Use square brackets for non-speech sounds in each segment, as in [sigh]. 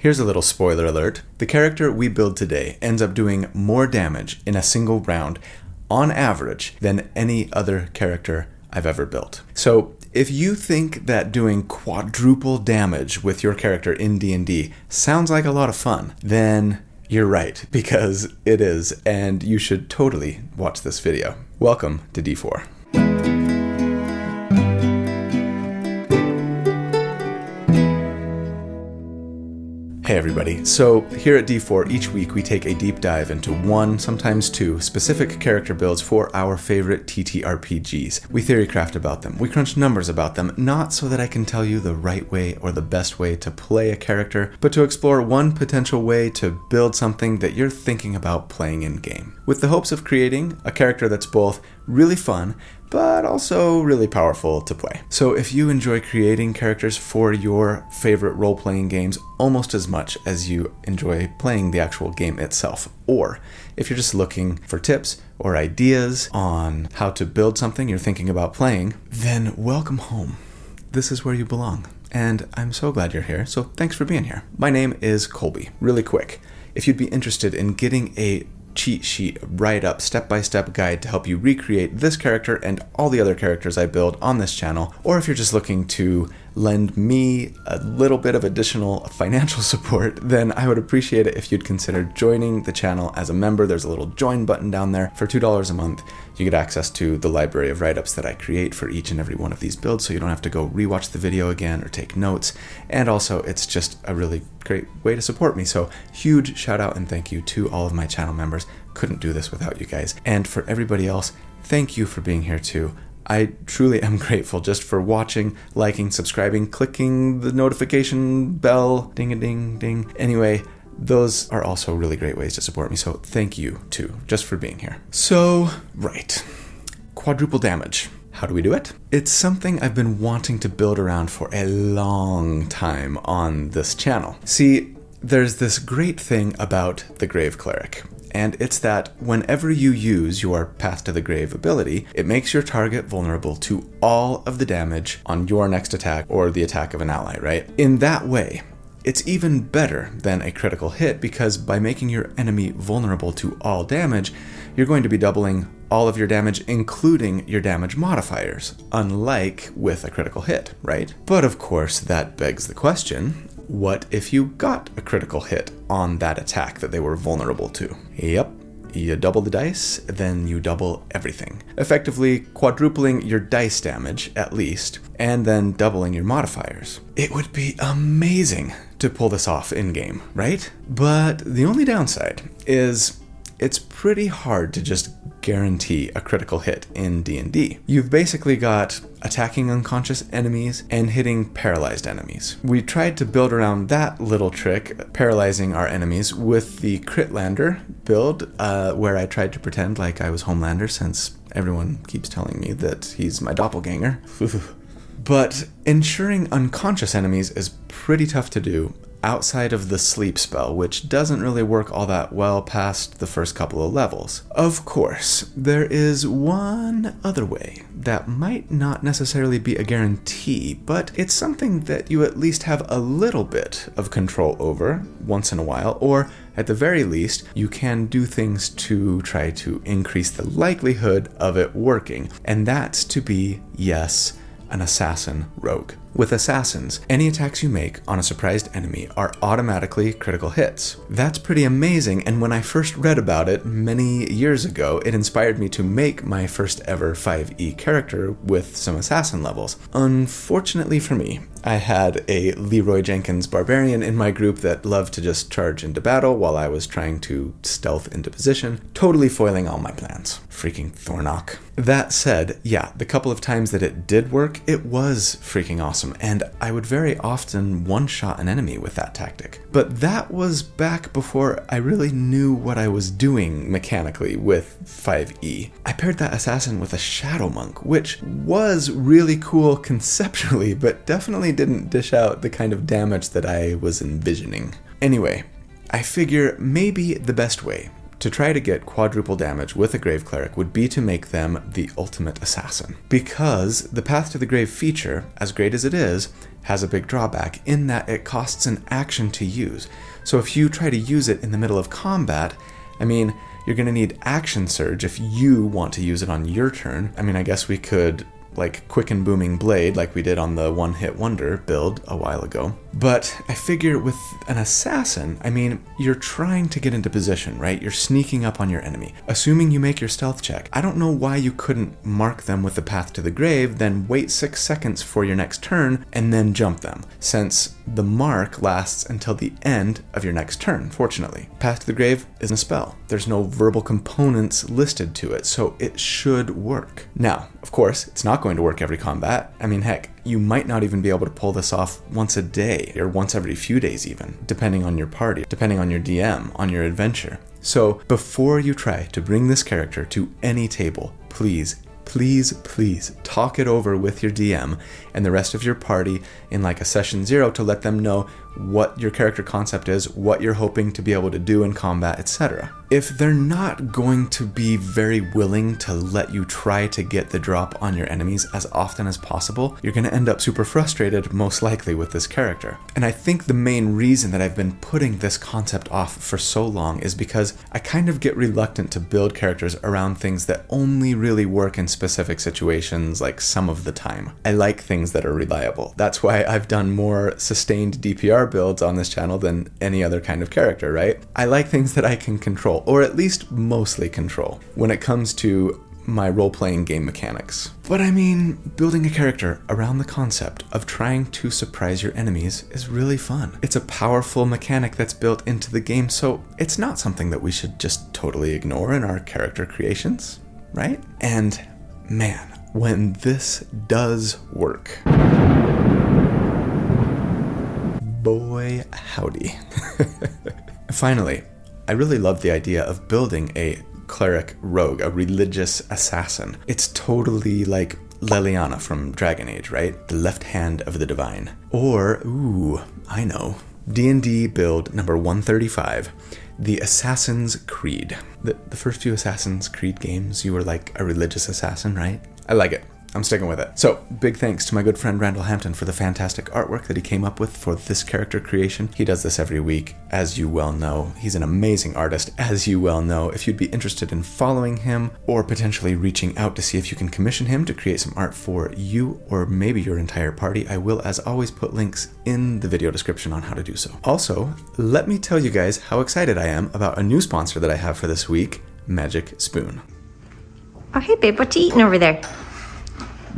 Here's a little spoiler alert. The character we build today ends up doing more damage in a single round, on average, than any other character I've ever built. So if you think that doing quadruple damage with your character in D&D sounds like a lot of fun, then you're right, [laughs] because it is, and you should totally watch this video. Welcome to D4. Hey everybody. So, here at D4, each week we take a deep dive into one, sometimes two, specific character builds for our favorite TTRPGs. We theorycraft about them, we crunch numbers about them, not so that I can tell you the right way or the best way to play a character, but to explore one potential way to build something that you're thinking about playing in game, with the hopes of creating a character that's both really fun but also really powerful to play. So, if you enjoy creating characters for your favorite role playing games almost as much as you enjoy playing the actual game itself, or if you're just looking for tips or ideas on how to build something you're thinking about playing, then welcome home. This is where you belong. And I'm so glad you're here, so thanks for being here. My name is Colby. Really quick, if you'd be interested in getting a cheat sheet, write up, step by step guide to help you recreate this character and all the other characters I build on this channel, or if you're just looking to lend me a little bit of additional financial [laughs] support, then I would appreciate it if you'd consider joining the channel as a member. There's a little join button down there. For $2 a month, you get access to the library of write ups that I create for each and every one of these builds, so you don't have to go rewatch the video again or take notes. And also, it's just a really great way to support me. So, huge shout out and thank you to all of my channel members. Couldn't do this without you guys. And for everybody else, thank you for being here too. I truly am [laughs] grateful just for watching, liking, subscribing, clicking the notification bell, ding a ding ding. Anyway, those are also really great ways to support me, so thank you too, just for being here. So, right. Quadruple damage. How do we do it? It's something I've been wanting to build around for a long time on this channel. See, there's this great thing about the Grave Cleric and it's that whenever you use your Path to the Grave ability, it makes your target vulnerable to all of the damage on your next attack or the attack of an ally, right? In that way, it's even better than a critical hit because by making your enemy vulnerable to all damage, you're going to be doubling all of your damage, including your damage modifiers, unlike with a critical hit, right? But of course, that begs the question what if you got a critical hit on that attack that they were vulnerable to? Yep, you double the dice, then you double everything. Effectively quadrupling your dice damage, at least, and then doubling your modifiers. It would be amazing to pull this off in game, right? But the only downside is it's pretty hard to just guarantee a critical hit in D&D. You've basically got attacking unconscious enemies and hitting paralyzed enemies. We tried to build around that little trick, paralyzing our enemies, with the Critlander build, uh, where I tried to pretend like I was Homelander since everyone keeps telling me that he's my doppelganger. [laughs] but ensuring unconscious enemies is pretty tough to do, outside of the sleep spell, which doesn't really work all that well past the first couple of levels. Of course, there is one other way that might not necessarily be a guarantee, but it's something that you at least have a little bit of control over once in a while, or at the very least, you can do things to try to increase the likelihood of it working, and that's to be, yes, an assassin rogue. With assassins, any attacks you make on a surprised enemy are automatically critical hits. That's pretty amazing, and when I first read about it many years ago, it inspired me to make my first ever 5e character with some assassin levels. Unfortunately for me, I had a Leroy Jenkins barbarian in my group that loved to just charge into battle while I was trying to stealth into position, totally foiling all my plans. Freaking Thornock. That said, yeah, the couple of times that it did work, it was freaking awesome, and I would very often one shot an enemy with that tactic. But that was back before I really knew what I was doing mechanically with 5e. I paired that assassin with a Shadow Monk, which was really cool conceptually, but definitely didn't dish out the kind of damage that I was envisioning. Anyway, I figure maybe the best way to try to get quadruple damage with a Grave Cleric would be to make them the ultimate assassin. Because the Path to the Grave feature, as great as it is, has a big drawback in that it costs an action to use. So if you try to use it in the middle of combat, I mean, you're going to need Action Surge if you want to use it on your turn. I mean, I guess we could like quicken booming blade like we did on the one hit wonder build a while ago. But I figure with an assassin, I mean, you're trying to get into position, right? You're sneaking up on your enemy. Assuming you make your stealth check, I don't know why you couldn't mark them with the path to the grave, then wait six seconds for your next turn, and then jump them, since the mark lasts until the end of your next turn, fortunately. Path to the grave is a spell. There's no verbal components listed to it, so it should work. Now, of course, it's not going to work every combat. I mean, heck, you might not even be able to pull this off once a day or once every few days, even, depending on your party, depending on your DM, on your adventure. So, before you try to bring this character to any table, please, please, please talk it over with your DM and the rest of your party in like a session zero to let them know what your character concept is, what you're hoping to be able to do in combat, etc. If they're not going to be very willing to let you try to get the drop on your enemies as often as possible, you're going to end up super frustrated, most likely, with this character. And I think the main reason that I've been putting this concept off for so long is because I kind of get reluctant to build characters around things that only really work in specific situations, like some of the time. I like things that are reliable. That's why I've done more sustained DPR builds on this channel than any other kind of character, right? I like things that I can control, or at least mostly control, when it comes to my role playing game mechanics. But I mean, building a character around the concept of trying to surprise your enemies is really fun. It's a powerful mechanic that's built into the game, so it's not something that we should just totally ignore in our character creations, right? And man, when this does work, boy howdy. [laughs] Finally, I really love the idea of building a cleric rogue, a religious assassin. It's totally like Leliana from Dragon Age, right? The left hand of the divine. Or, ooh, I know. D&D build number 135, The Assassin's Creed. The, the first few Assassin's Creed games, you were like a religious assassin, right? I like it. I'm sticking with it. So, big thanks to my good friend Randall Hampton for the fantastic artwork that he came up with for this character creation. He does this every week, as you well know. He's an amazing artist, as you well know. If you'd be interested in following him or potentially reaching out to see if you can commission him to create some art for you or maybe your entire party, I will, as always, put links in the video description on how to do so. Also, let me tell you guys how excited I am about a new sponsor that I have for this week Magic Spoon. Oh, hey, babe, what you eating over there?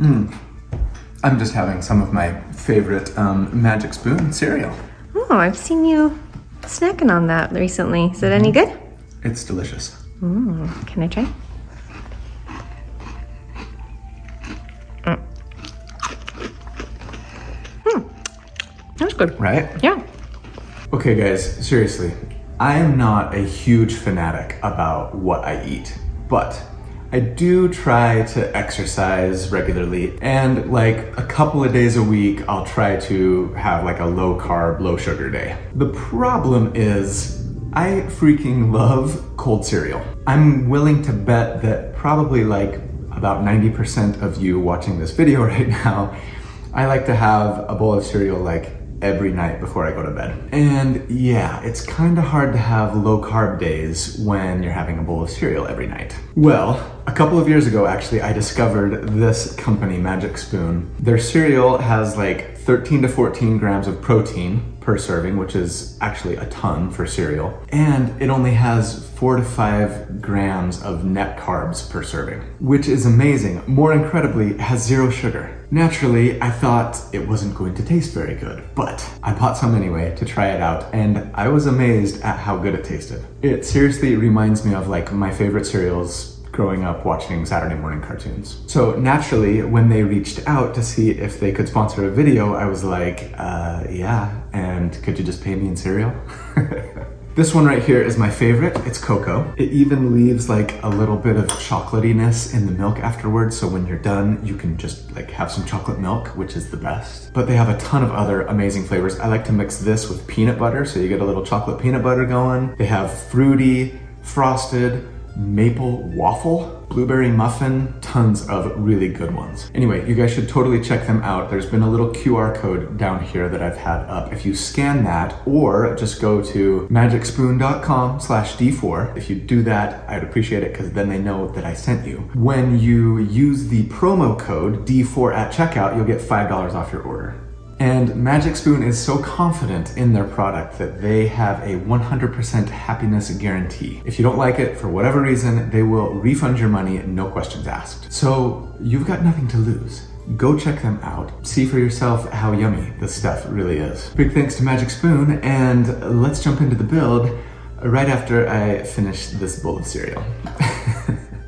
I'm just having some of my favorite um, Magic Spoon cereal. Oh, I've seen you snacking on that recently. Is it any good? It's delicious. Can I try? Mm. Hmm. That's good. Right? Yeah. Okay, guys, seriously. I am not a huge fanatic about what I eat, but I do try to exercise regularly, and like a couple of days a week, I'll try to have like a low carb, low sugar day. The problem is, I freaking love cold cereal. I'm willing to bet that probably like about 90% of you watching this video [laughs] right now, I like to have a bowl of cereal like every night before I go to bed. And yeah, it's kind of hard to have low carb days when you're having a bowl of cereal every night. Well, a couple of years ago, actually, I discovered this company, Magic Spoon. Their cereal has like 13 to 14 grams of protein per serving, which is actually a ton for cereal. And it only has four to five grams of net carbs per serving, which is amazing. More incredibly, it has zero sugar. Naturally, I thought it wasn't going to taste very good, but I bought some anyway to try it out, and I was amazed at how good it tasted. It seriously reminds me of like my favorite cereals growing up watching Saturday morning cartoons. So naturally, when they reached out to see if they could sponsor a video, I was like, uh, yeah, and could you just pay me in cereal? [laughs] This one right here is my favorite. It's cocoa. It even leaves like a little bit of chocolatiness in the milk afterwards. So when you're done, you can just like have some chocolate milk, which is the best. But they have a ton of other amazing flavors. I like to mix this with peanut butter. So you get a little chocolate peanut butter going. They have fruity, frosted, maple waffle, blueberry muffin, tons of really good ones. Anyway, you guys should totally check them out. There's been a little QR code down here that I've had up. If you scan that, or just go to magicspoon.com slash D4. If you do that, I'd appreciate it because then they know that I sent you. When you use the promo code D4 at checkout, you'll get $5 off your order. And Magic Spoon is so confident in their product that they have a 100% happiness guarantee. If you don't like it for whatever reason, they will refund your money, no questions asked. So you've got nothing to lose. Go check them out. See for yourself how yummy this stuff really is. Big thanks to Magic Spoon, and let's jump into the build right after I finish this bowl of cereal.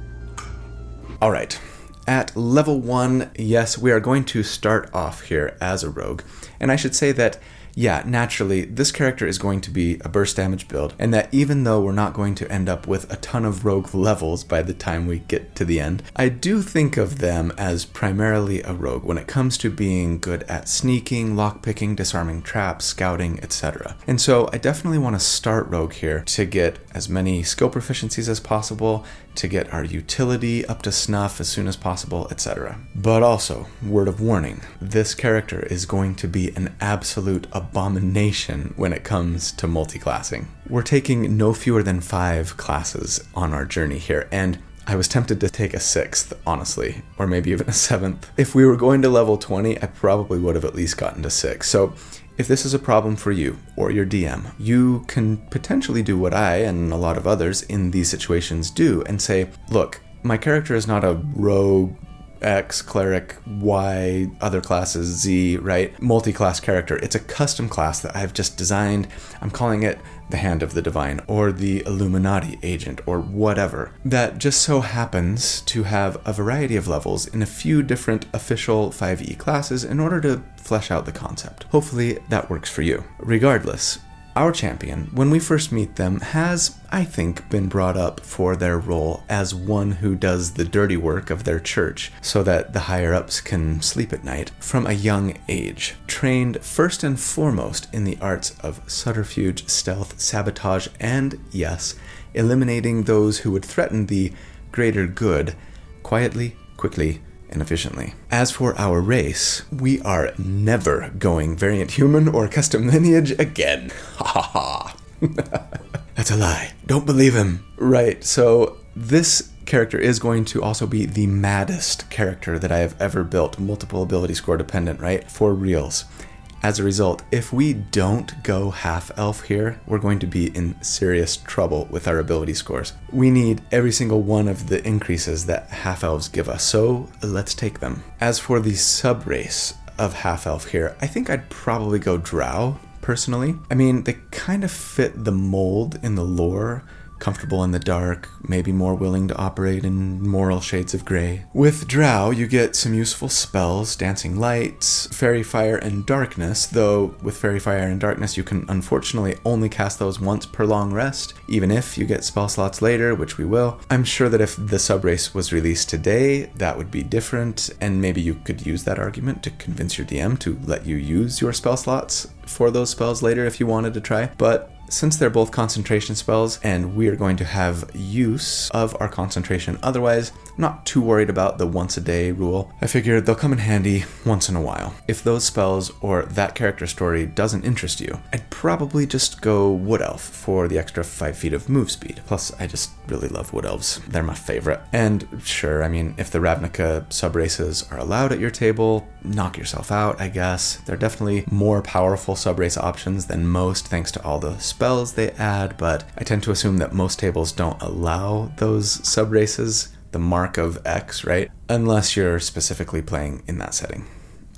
[laughs] All right. At level 1, yes, we are going to start off here as a rogue. And I should say that yeah, naturally, this character is going to be a burst damage build, and that even though we're not going to end up with a ton of rogue levels by the time we get to the end, I do think of them as primarily a rogue when it comes to being good at sneaking, lockpicking, disarming traps, scouting, etc. And so I definitely want to start rogue here to get as many skill proficiencies as possible, to get our utility up to snuff as soon as possible, etc. But also, word of warning this character is going to be an absolute abomination when it comes to multiclassing. We're taking no fewer than five classes on our journey here, and I was tempted to take a sixth, honestly, or maybe even a seventh. If we were going to level 20, I probably would have at least gotten to six. So if this is a problem for you or your DM, you can potentially do what I and a lot of others in these situations do and say, look, my character is not a rogue X, cleric, Y, other classes, Z, right? Multi class character. It's a custom class that I've just designed. I'm calling it the Hand of the Divine or the Illuminati agent or whatever. That just so happens to have a variety of levels in a few different official 5e classes in order to flesh out the concept. Hopefully that works for you. Regardless, our champion, when we first meet them, has, I think, been brought up for their role as one who does the dirty work of their church so that the higher ups can sleep at night from a young age. Trained first and foremost in the arts of subterfuge, stealth, sabotage, and, yes, eliminating those who would threaten the greater good quietly, quickly, and efficiently. As for our race, we are never going variant human or custom lineage again. [laughs] Ha ha ha. [laughs] That's a lie. Don't believe him. Right, so this character is going to also be the maddest character that I have ever built, multiple ability score dependent, right? For reals. As a result, if we don't go half elf here, we're going to be in serious trouble with our ability scores. We need every single one of the increases that half elves give us, so let's take them. As for the sub race of half elf here, I think I'd probably go drow personally. I mean, they kind of fit the mold in the lore comfortable in the dark, maybe more willing to operate in moral shades of gray. With Drow, you get some useful spells, Dancing Lights, fairy Fire, and Darkness, though with fairy Fire and Darkness you can unfortunately only cast those once per long rest, even if you get spell slots later, which we will. I'm sure that if the subrace was released today, that would be different, and maybe you could use that argument to convince your DM to let you use your spell slots for those spells later if you wanted to try. But since they're both concentration spells and we are going to have use of our concentration otherwise, not too worried about the once a day rule. I figured they'll come in handy once in a while. If those spells or that character story doesn't interest you, I'd probably just go Wood Elf for the extra 5 feet of move speed. Plus, I just really love Wood Elves. They're my favorite. And sure, I mean, if the Ravnica sub races are allowed at your table, knock yourself out, I guess. They're definitely more powerful sub race options than most thanks to all the spells they add, but I tend to assume that most tables don't allow those sub races the mark of X, right? Unless you're specifically playing in that setting.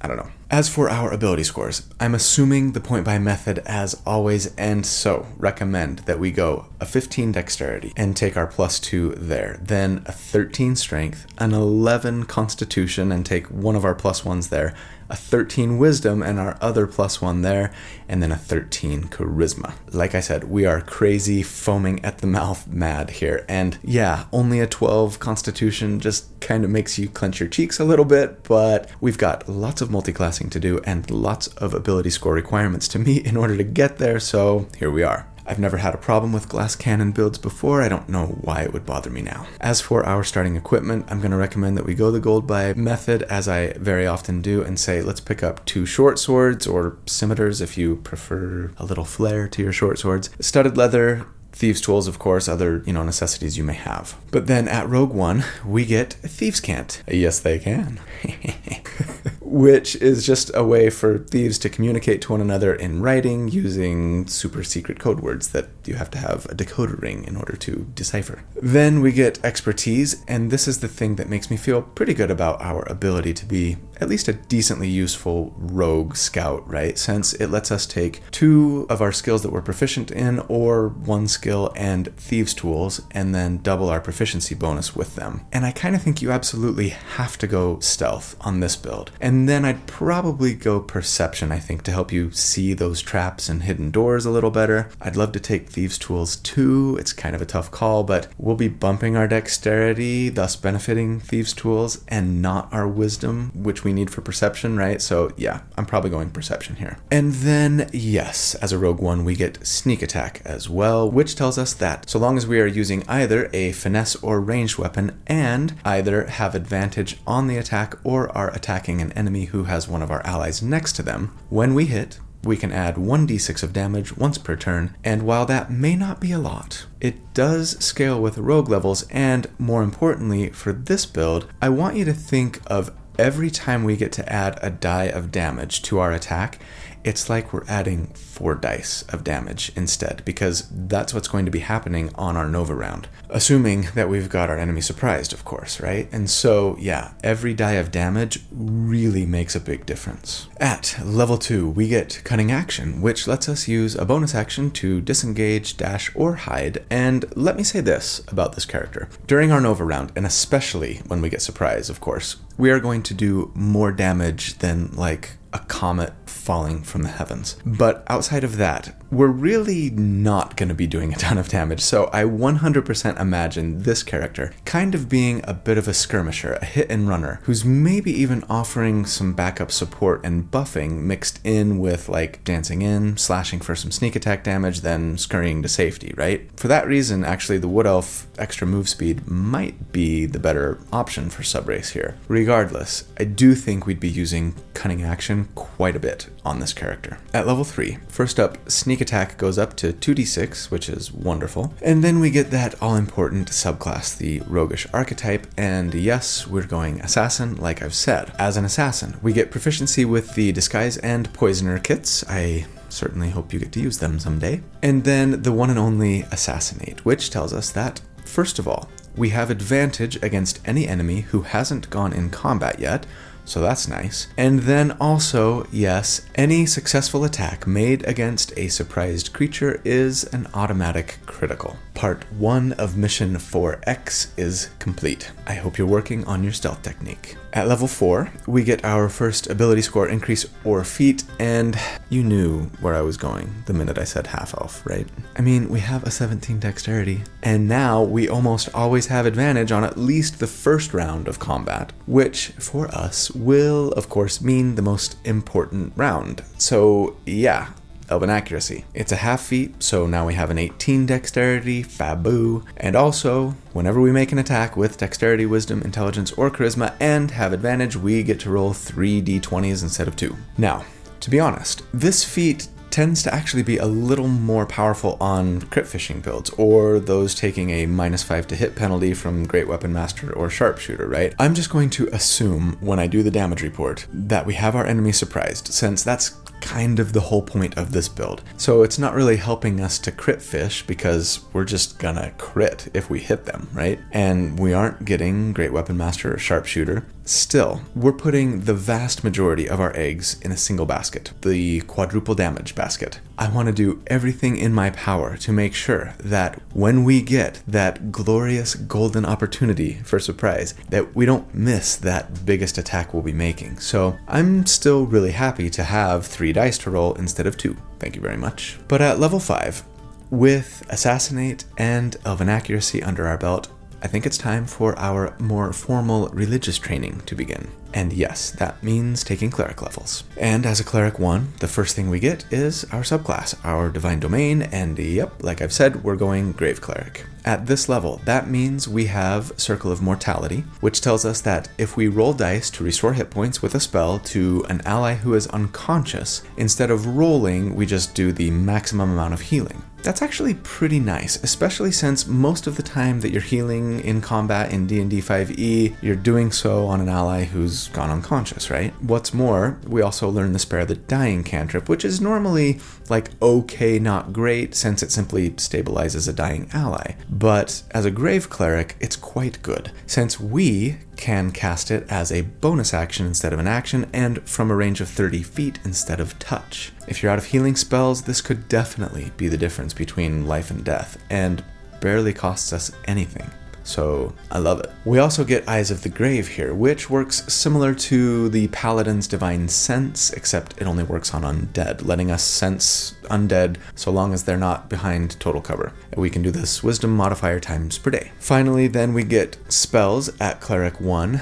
I don't know. As for our ability scores, I'm assuming the point buy method as always, and so recommend that we go a 15 dexterity and take our plus 2 there, then a 13 strength, an 11 constitution, and take one of our plus ones there, a 13 wisdom and our other plus one there, and then a 13 charisma. Like I said, we are crazy, foaming at the [laughs] mouth mad here. And yeah, only a 12 constitution just kind of makes you clench your cheeks a little bit, but we've got lots of multiclassing to do and lots of ability score requirements to meet in order to get there, so here we are. I've never had a problem with glass cannon builds before. I don't know why it would bother me now. As for our starting equipment, I'm going to recommend that we go the gold buy method, as I very often do, and say let's pick up two short swords or scimitars if you prefer a little flair to your short swords, studded leather, thieves' tools, of course, other you know necessities you may have. But then at Rogue One, we get thieves can't. Yes, they can. [laughs] Which is just a way for thieves to communicate to one another in writing using super secret code words that you have to have a decoder ring in order to decipher. Then we get expertise, and this is the thing that makes me feel pretty good about our ability to be at least a decently useful rogue scout, right? Since it lets us take two of our skills that we're proficient in, or one skill and thieves' tools, and then double our proficiency bonus with them. And I kind of think you absolutely have to go stealth on this build. And then I'd probably go perception, I think, to help you see those traps and hidden doors a little better. I'd love to take thieves' tools too. It's kind of a tough call, but we'll be bumping our dexterity, thus benefiting thieves' tools, and not our wisdom, which we need for perception, right? So yeah, I'm probably going perception here. And then, yes, as a rogue one, we get sneak attack as well, which tells us that so long as we are using either a finesse or ranged weapon and either have advantage on the attack or are attacking an enemy who has one of our allies next to them, when we hit, we can add 1d6 of damage once per turn, and while that may not be a lot, it does scale with rogue levels, and more importantly, for this build, I want you to think of every time we get to add a die of damage to our attack, it's like we're adding four dice of damage instead, because that's what's going to be happening on our Nova round. Assuming that we've got our enemy surprised, of course, right? And so, yeah, every die of damage really makes a big difference. At level 2, we get Cunning Action, which lets us use a bonus action to disengage, dash, or hide. And let me say this about this character. During our Nova round, and especially when we get surprised, of course, we are going to do more damage than like a comet falling from the heavens. But outside of that, we're really not going to be doing a ton of damage. So I 100% imagine this character kind of being a bit of a skirmisher, a hit and runner, who's maybe even offering some backup support and buffing mixed in with like dancing in, slashing for some sneak attack damage, then scurrying to safety, right? For that reason, actually, the Wood Elf extra move speed might be the better option for subrace here. Regardless, I do think we'd be using cunning action quite a bit on this character. At level 3, first up, sneak attack goes up to 2d6, which is wonderful. And then we get that all important subclass, the roguish archetype. And yes, we're going assassin, like I've said. As an assassin, we get proficiency with the disguise and poisoner kits. I certainly hope you get to use them someday. And then the one and only assassinate, which tells us that, first of all, we have advantage against any enemy who hasn't gone in combat yet, so that's nice. And then also, yes, any successful attack made against a surprised creature is an automatic critical. Part 1 of Mission 4X is complete. I hope you're working on your stealth technique. At level 4, we get our first ability score increase or feat, and you knew where I was going the minute I said half elf, right? I mean, we have a 17 dexterity, and now we almost always have advantage on at least the first round of combat, which for us will, of course, mean the most important round. So, yeah, Elven accuracy. It's a half feat, so now we have an 18 dexterity, fabu, and also, whenever we make an attack with dexterity, wisdom, intelligence, or charisma and have advantage, we get to roll 3 d20s instead of 2. Now, to be honest, this feat tends to actually be a little more powerful on crit fishing builds or those taking a minus 5 to hit penalty from Great Weapon Master or Sharpshooter, right? I'm just going to assume when I do the damage report that we have our enemy surprised, since that's kind of the whole point of this build. So it's not really helping us to crit fish because we're just gonna crit if we hit them, right? And we aren't getting Great Weapon Master or Sharpshooter. Still, we're putting the vast majority of our eggs in a single basket, the quadruple damage basket. I want to do everything in my power to make sure that when we get that glorious golden opportunity for surprise, that we don't miss that biggest attack we'll be making. So I'm still really happy to have three dice to roll instead of two. Thank you very much. But at level 5, with Assassinate and Elven Accuracy under our belt, I think it's time for our more formal religious training to begin. And yes, that means taking cleric levels. And as a cleric 1, the first thing we get is our subclass, our divine domain, and yep, like I've said, we're going grave cleric. At this level, that means we have Circle of Mortality, which tells us that if we roll dice to restore hit points with a spell to an ally who is unconscious, instead of rolling, we just do the maximum amount of healing. That's actually pretty nice, especially since most of the time that you're healing in combat in D&D 5e, you're doing so on an ally who's gone unconscious, right? What's more, we also learn the Spare the Dying cantrip, which is normally like okay, not great, since it simply stabilizes a dying ally. But as a Grave Cleric, it's quite good, since we can cast it as a bonus action instead of an action and from a range of 30 feet instead of touch. If you're out of healing spells, this could definitely be the difference between life and death, and barely costs us anything. So I love it. We also get Eyes of the Grave here, which works similar to the Paladin's Divine Sense, except it only works on undead, letting us sense undead so long as they're not behind total cover. We can do this Wisdom modifier times per day. Finally, then we get spells at Cleric 1.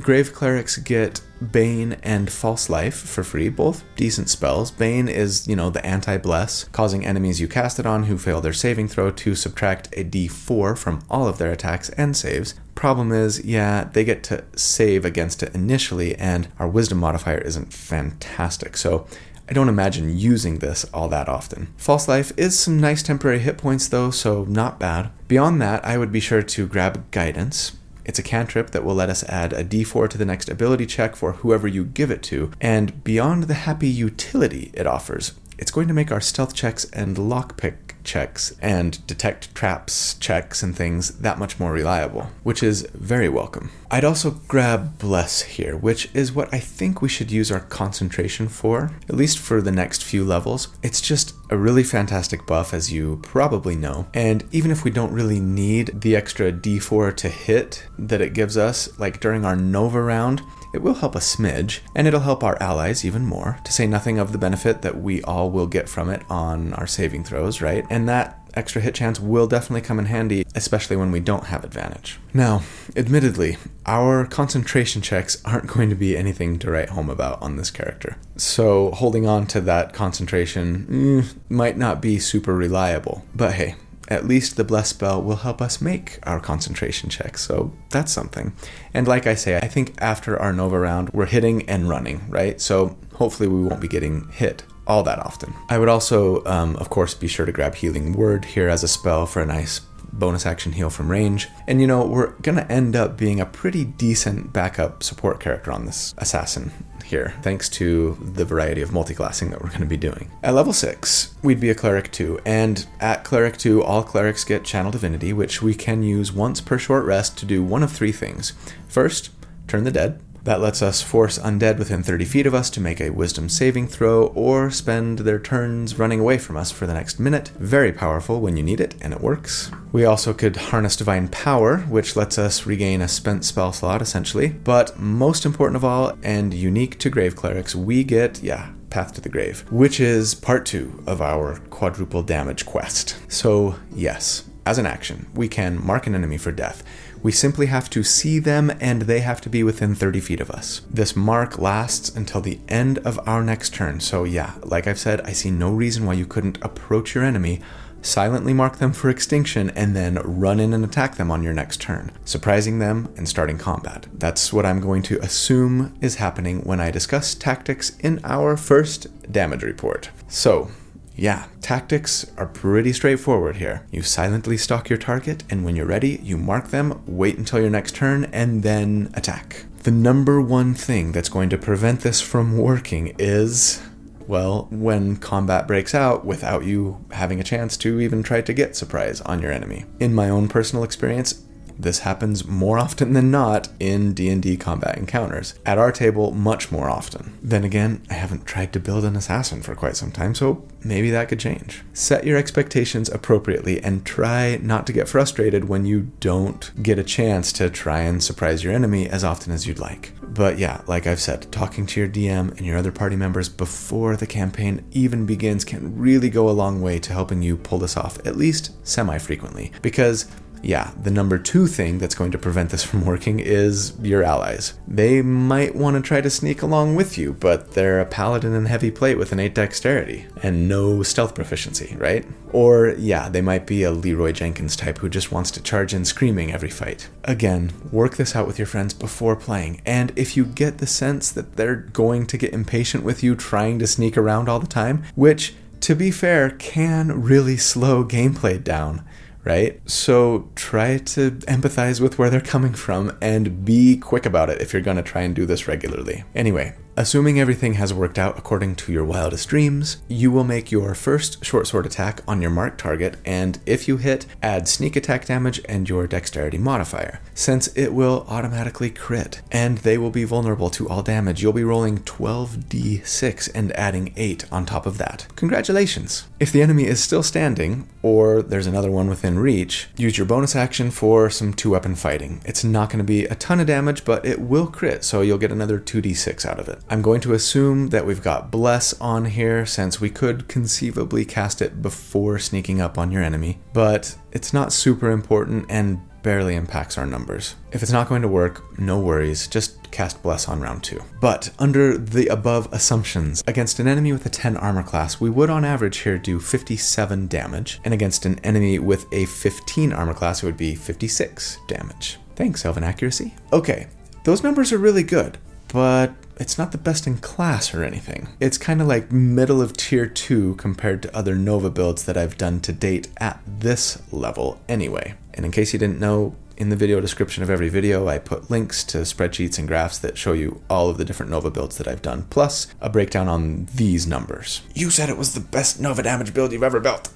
Grave Clerics get Bane and False Life for free, both decent spells. Bane is, you know, the anti bless, causing enemies you cast it on who fail their saving throw to subtract a d4 from all of their attacks and saves. Problem is, yeah, they get to save against it initially, and our wisdom modifier isn't fantastic. So I don't imagine using this all that often. False Life is some nice temporary hit points though, so not bad. Beyond that, I would be sure to grab Guidance. It's a cantrip that will let us add a d4 to the next ability check for whoever you give it to, and beyond the happy utility it offers, it's going to make our stealth checks and lockpick checks and detect traps checks and things that much more reliable, which is very welcome. I'd also grab Bless here, which is what I think we should use our concentration for, at least for the next few levels. It's just a really fantastic buff, as you probably know, and even if we don't really need the extra d4 to hit that it gives us, like during our Nova round, it will help a smidge, and it'll help our allies even more, to say nothing of the benefit that we all will get from it on our saving throws, right? And that extra hit chance will definitely come in handy, especially when we don't have advantage. Now, admittedly, our concentration checks aren't going to be anything to write home about on this character. So, holding on to that concentration mm, might not be super reliable. But hey, at least the bless spell will help us make our concentration checks, so that's something. And like I say, I think after our Nova round, we're hitting and running, right? So hopefully we won't be getting hit all that often. I would also, um, of course, be sure to grab Healing Word here as a spell for a nice bonus action heal from range. And you know, we're gonna end up being a pretty decent backup support character on this assassin here, thanks to the variety of multiclassing that we're going to be doing. At level 6, we'd be a Cleric 2, and at Cleric 2, all clerics get Channel Divinity, which we can use once per short rest to do one of three things. First, Turn Undead. That lets us force undead within 30 feet of us to make a wisdom saving throw or spend their turns running away from us for the next minute. Very powerful when you need it, and it works. We also could harness divine power, which lets us regain a spent spell slot essentially. But most important of all, and unique to grave clerics, we get, yeah, Path to the Grave, which is part two of our quadruple damage quest. So, yes, as an action, we can mark an enemy for death. We simply have to see them and they have to be within 30 feet of us. This mark lasts until the end of our next turn. So, yeah, like I've said, I see no reason why you couldn't approach your enemy, silently mark them for extinction, and then run in and attack them on your next turn, surprising them and starting combat. That's what I'm going to assume is happening when I discuss tactics in our first damage report. So, yeah, tactics are pretty straightforward here. You silently stalk your target, and when you're ready, you mark them, wait until your next turn, and then attack. The number one thing that's going to prevent this from working is, well, when combat breaks out without you having a chance to even try to get surprise on your enemy. In my own personal experience, this happens more often than not in D&D combat encounters. At our table, much more often. Then again, I haven't tried to build an assassin for quite some time, so maybe that could change. Set your expectations appropriately and try not to get frustrated when you don't get a chance to try and surprise your enemy as often as you'd like. But yeah, like I've said, talking to your DM and your other party members before the campaign even begins can really go a long way to helping you pull this off, at least semi frequently. Because yeah, the number two thing that's going to prevent this from working is your allies. They might want to try to sneak along with you, but they're a paladin in heavy plate with an 8 dexterity and no stealth proficiency, right? Or, yeah, they might be a Leroy Jenkins type who just wants to charge in screaming every fight. Again, work this out with your friends before playing, and if you get the sense that they're going to get impatient with you trying to sneak around all the time, which, to be fair, can really slow gameplay down right? So try to empathize with where they're coming from and be quick about it if you're going to try and do this regularly. Anyway, Assuming everything has worked out according to your wildest dreams, you will make your first short sword attack on your marked target, and if you hit, add sneak attack damage and your dexterity modifier, since it will automatically crit, and they will be vulnerable to all damage. You'll be rolling 12d6 and adding 8 on top of that. Congratulations! If the enemy is still standing, or there's another one within reach, use your bonus action for some two weapon fighting. It's not going to be a ton of damage, but it will crit, so you'll get another 2d6 out of it. I'm going to assume that we've got Bless on here since we could conceivably cast it before sneaking up on your enemy, but it's not super important and barely impacts our numbers. If it's not going to work, no worries, just cast Bless on round 2. But under the above assumptions, against an enemy with a 10 armor class, we would on average here do 57 damage, and against an enemy with a 15 armor class, it would be 56 damage. Thanks, Elven Accuracy. Okay, those numbers are really good, but it's not the best in class or anything. It's kind of like middle of tier 2 compared to other Nova builds that I've done to date at this level anyway. And in case you didn't know, in the video description of every video, I put links to spreadsheets and graphs that show you all of the different Nova builds that I've done, plus a breakdown on these numbers. You said it was the best Nova damage build you've ever built.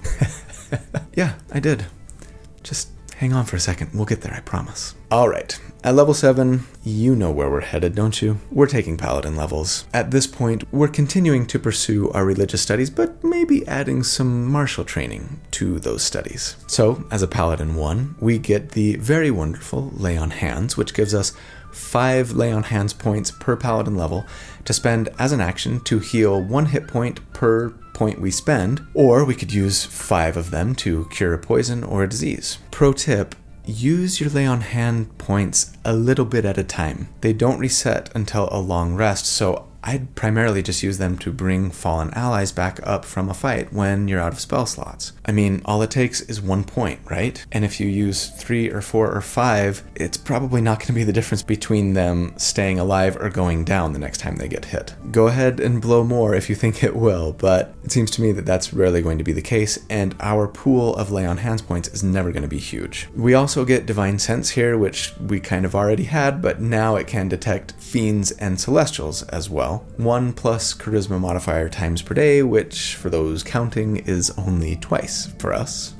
[laughs] yeah, I did. Just hang on for a second. We'll get there, I promise. All right, at level 7, you know where we're headed, don't you? We're taking paladin levels. At this point, we're continuing to pursue our religious studies, but maybe adding some martial training to those studies. So, as a paladin 1, we get the very wonderful Lay on Hands, which gives us 5 Lay on Hands points per paladin level to spend as an action to heal 1 hit point per point we spend, or we could use 5 of them to cure a poison or a disease. Pro tip use your lay on hand points a little bit at a time. They don't reset until a long rest, so I'd primarily just use them to bring fallen allies back up from a fight when you're out of spell slots. I mean, all it takes is one point, right? And if you use three or four or five, it's probably not going to be the difference between them staying alive or going down the next time they get hit. Go ahead and blow more if you think it will, but it seems to me that that's rarely going to be the case, and our pool of lay on hands points is never going to be huge. We also get Divine Sense here, which we kind of already had, but now it can detect fiends and celestials as well. 1 plus charisma modifier times per day, which for those counting is only twice for us.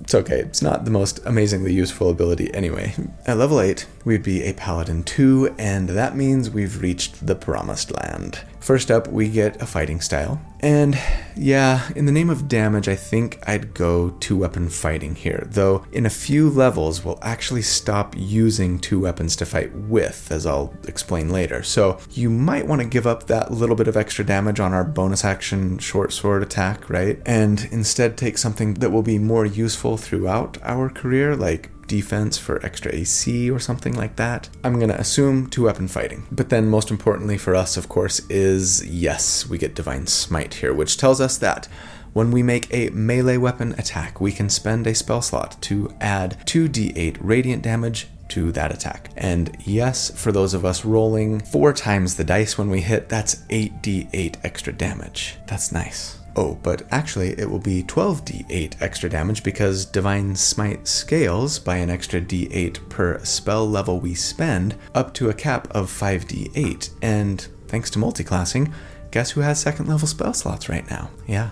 It's okay, it's not the most amazingly useful ability anyway. At level 8, we'd be a Paladin 2, and that means we've reached the Promised Land. First up, we get a fighting style. And yeah, in the name of damage, I think I'd go two weapon fighting here, though in a few levels we'll actually stop using two weapons to fight with, as I'll explain later. So you might want to give up that little bit of extra damage on our bonus action short sword attack, right? And instead take something that will be more useful throughout our career, like defense for extra AC or something like that. I'm gonna assume two weapon fighting. But then, most importantly for us, of course, is yes, we get Divine Smite here, which tells us that when we make a melee weapon attack, we can spend a spell slot to add 2d8 radiant damage to that attack. And yes, for those of us rolling four times the dice when we hit, that's 8d8 extra damage. That's nice. Oh, but actually, it will be 12d8 extra damage because Divine Smite scales by an extra d8 per spell level we spend up to a cap of 5d8. And thanks to multiclassing, guess who has second level spell slots right now? Yeah,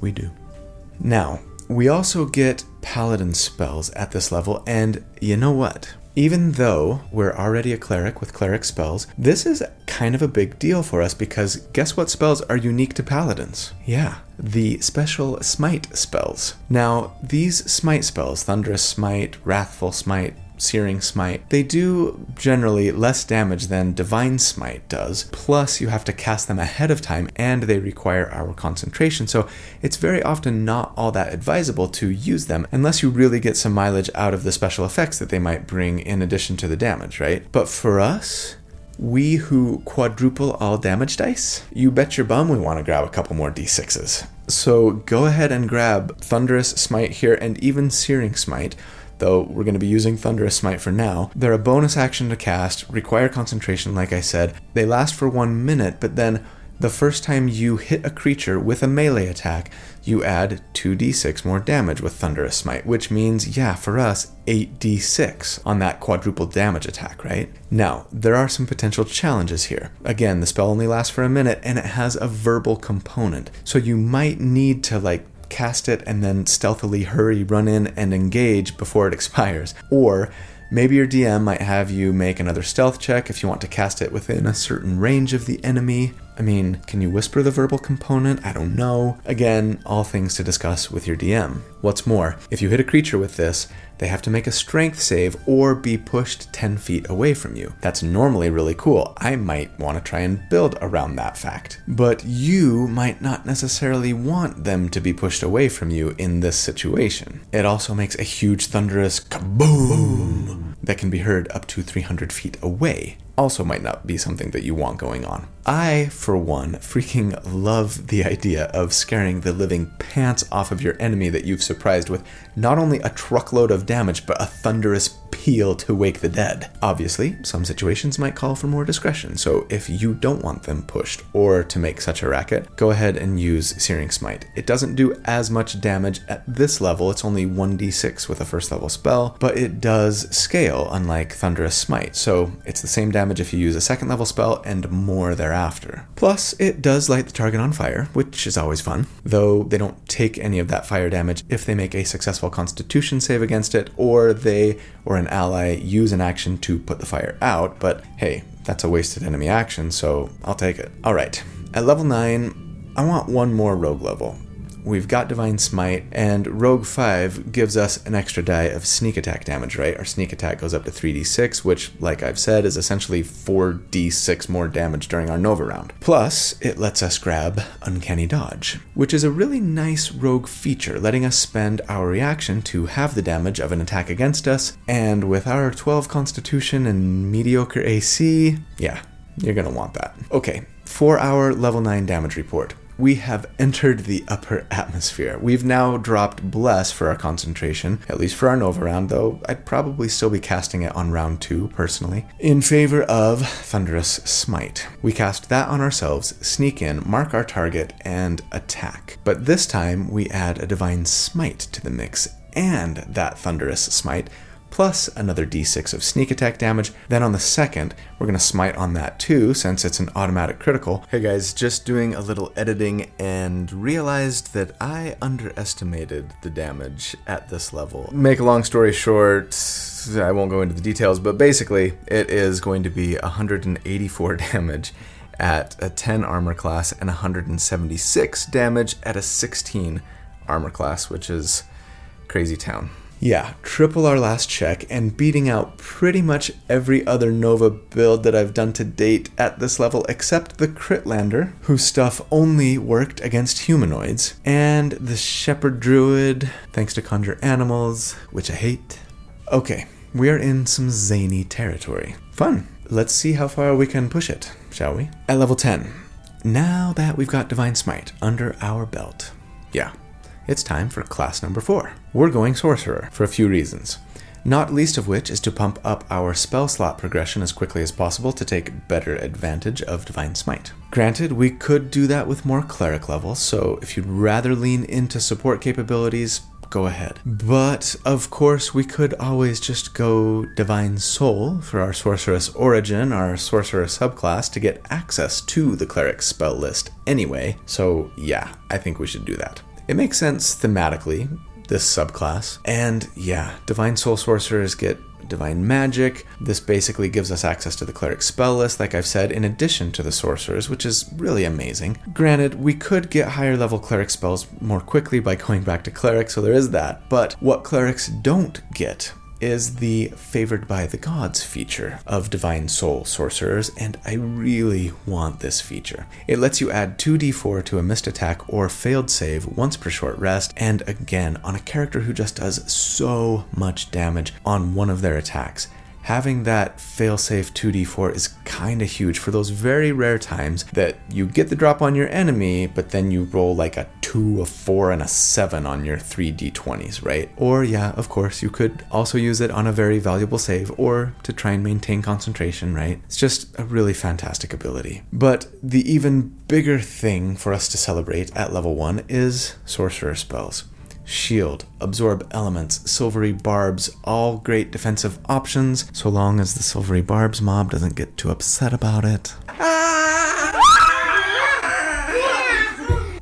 we do. Now, we also get paladin spells at this level, and you know what? Even though we're already a cleric with cleric spells, this is kind of a big deal for us because guess what spells are unique to paladins? Yeah, the special smite spells. Now, these smite spells, Thunderous Smite, Wrathful Smite, Searing Smite, they do generally less damage than Divine Smite does. Plus, you have to cast them ahead of time and they require our concentration, so it's very often not all that advisable to use them unless you really get some mileage out of the special effects that they might bring in addition to the damage, right? But for us, we who quadruple all damage dice, you bet your bum we want to grab a couple more d6s. So go ahead and grab Thunderous Smite here and even Searing Smite, though we're going to be using Thunderous Smite for now. They're a bonus action to cast, require concentration, like I said. They last for one minute, but then the first time you hit a creature with a melee attack, you add 2d6 more damage with Thunderous Smite, which means, yeah, for us, 8d6 on that quadruple damage attack, right? Now, there are some potential challenges here. Again, the spell only lasts for a minute and it has a verbal component, so you might need to, like, cast it and then stealthily hurry, run in, and engage before it expires. Or Maybe your DM might have you make another stealth check if you want to cast it within a certain range of the enemy. I mean, can you whisper the verbal component? I don't know. Again, all things to discuss with your DM. What's more, if you hit a creature with this, they have to make a strength save or be pushed 10 feet away from you. That's normally really cool. I might want to try and build around that fact. But you might not necessarily want them to be pushed away from you in this situation. It also makes a huge thunderous kaboom that can be heard up to 300 feet away also might not be something that you want going on. I, for one, freaking love the idea of scaring the living pants off of your enemy that you've surprised with not only a truckload of damage, but a thunderous peal to wake the dead. Obviously, some situations might call for more discretion, so if you don't want them pushed or to make such a racket, go ahead and use Searing Smite. It doesn't do as much damage at this level, it's only 1d6 with a first level spell, but it does scale, unlike Thunderous Smite, so it's the same damage if you use a second level spell and more thereafter. Plus, it does light the target on fire, which is always fun, though they don't take any of that fire damage if they make a successful constitution save against it or they or an ally use an action to put the fire out, but hey, that's a wasted enemy action, so I'll take it. Alright, at level 9, I want one more rogue level. We've got Divine Smite, and Rogue 5 gives us an extra die of sneak attack damage, right? Our sneak attack goes up to 3d6, which, like I've said, is essentially 4d6 more damage during our Nova round. Plus, it lets us grab Uncanny Dodge, which is a really nice rogue feature, letting us spend our reaction to have the damage of an attack against us, and with our 12 Constitution and mediocre AC, yeah, you're gonna want that. Okay, for our level 9 damage report we have entered the upper atmosphere. We've now dropped Bless for our concentration, at least for our Nova round, though I'd probably still be casting it on round two, personally, in favor of Thunderous Smite. We cast that on ourselves, sneak in, mark our target, and attack. But this time we add a Divine Smite to the mix and that Thunderous Smite plus another d6 of sneak attack damage. Then on the second, we're going to smite on that too, since it's an automatic critical. Hey guys, just doing a little editing and realized that I underestimated the damage at this level. Make a long story short, I won't go into the details, but basically, it is going to be 184 [laughs] damage at a 10 armor class and 176 damage at a 16 armor class, which is crazy town. Yeah, triple our last check and beating out pretty much every other Nova build that I've done to date at this level except the Critlander, whose stuff only worked against humanoids, and the Shepherd Druid, thanks to Conjure Animals, which I hate. Okay, we are in some zany territory. Fun. Let's see how far we can push it, shall we? At level 10, now that we've got Divine Smite under our belt. Yeah, it's time for class number 4. We're going Sorcerer for a few reasons. Not least of which is to pump up our spell slot progression as quickly as possible to take better advantage of Divine Smite. Granted, we could do that with more cleric levels, so if you'd rather lean into support capabilities, go ahead. But of course, we could always just go Divine Soul for our Sorcerous Origin, our Sorcerer subclass, to get access to the cleric spell list anyway. So, yeah, I think we should do that. It makes sense thematically, this subclass. And yeah, Divine Soul Sorcerers get Divine Magic. This basically gives us access to the Cleric spell list, like I've said, in addition to the Sorcerers, which is really amazing. Granted, we could get higher level Cleric spells more quickly by [laughs] going back to Cleric, so there is that. But what Clerics don't get is the favored by the gods feature of Divine Soul sorcerers, and I really want this feature. It lets you add 2d4 to a missed attack or failed save once per short rest, and again on a character who just does so much damage on one of their attacks having that failsafe 2d4 is kind of huge for those very rare times that you get the drop on your enemy, but then you roll like a 2, a 4, and a 7 on your 3d20s, right? Or, yeah, of course, you could also use it on a very valuable save or to try and maintain concentration, right? It's just a really fantastic ability. But the even bigger thing for us to celebrate at level 1 is sorcerer spells shield, absorb elements, silvery barbs, all great defensive options, so long as the silvery barbs mob doesn't get too upset about it.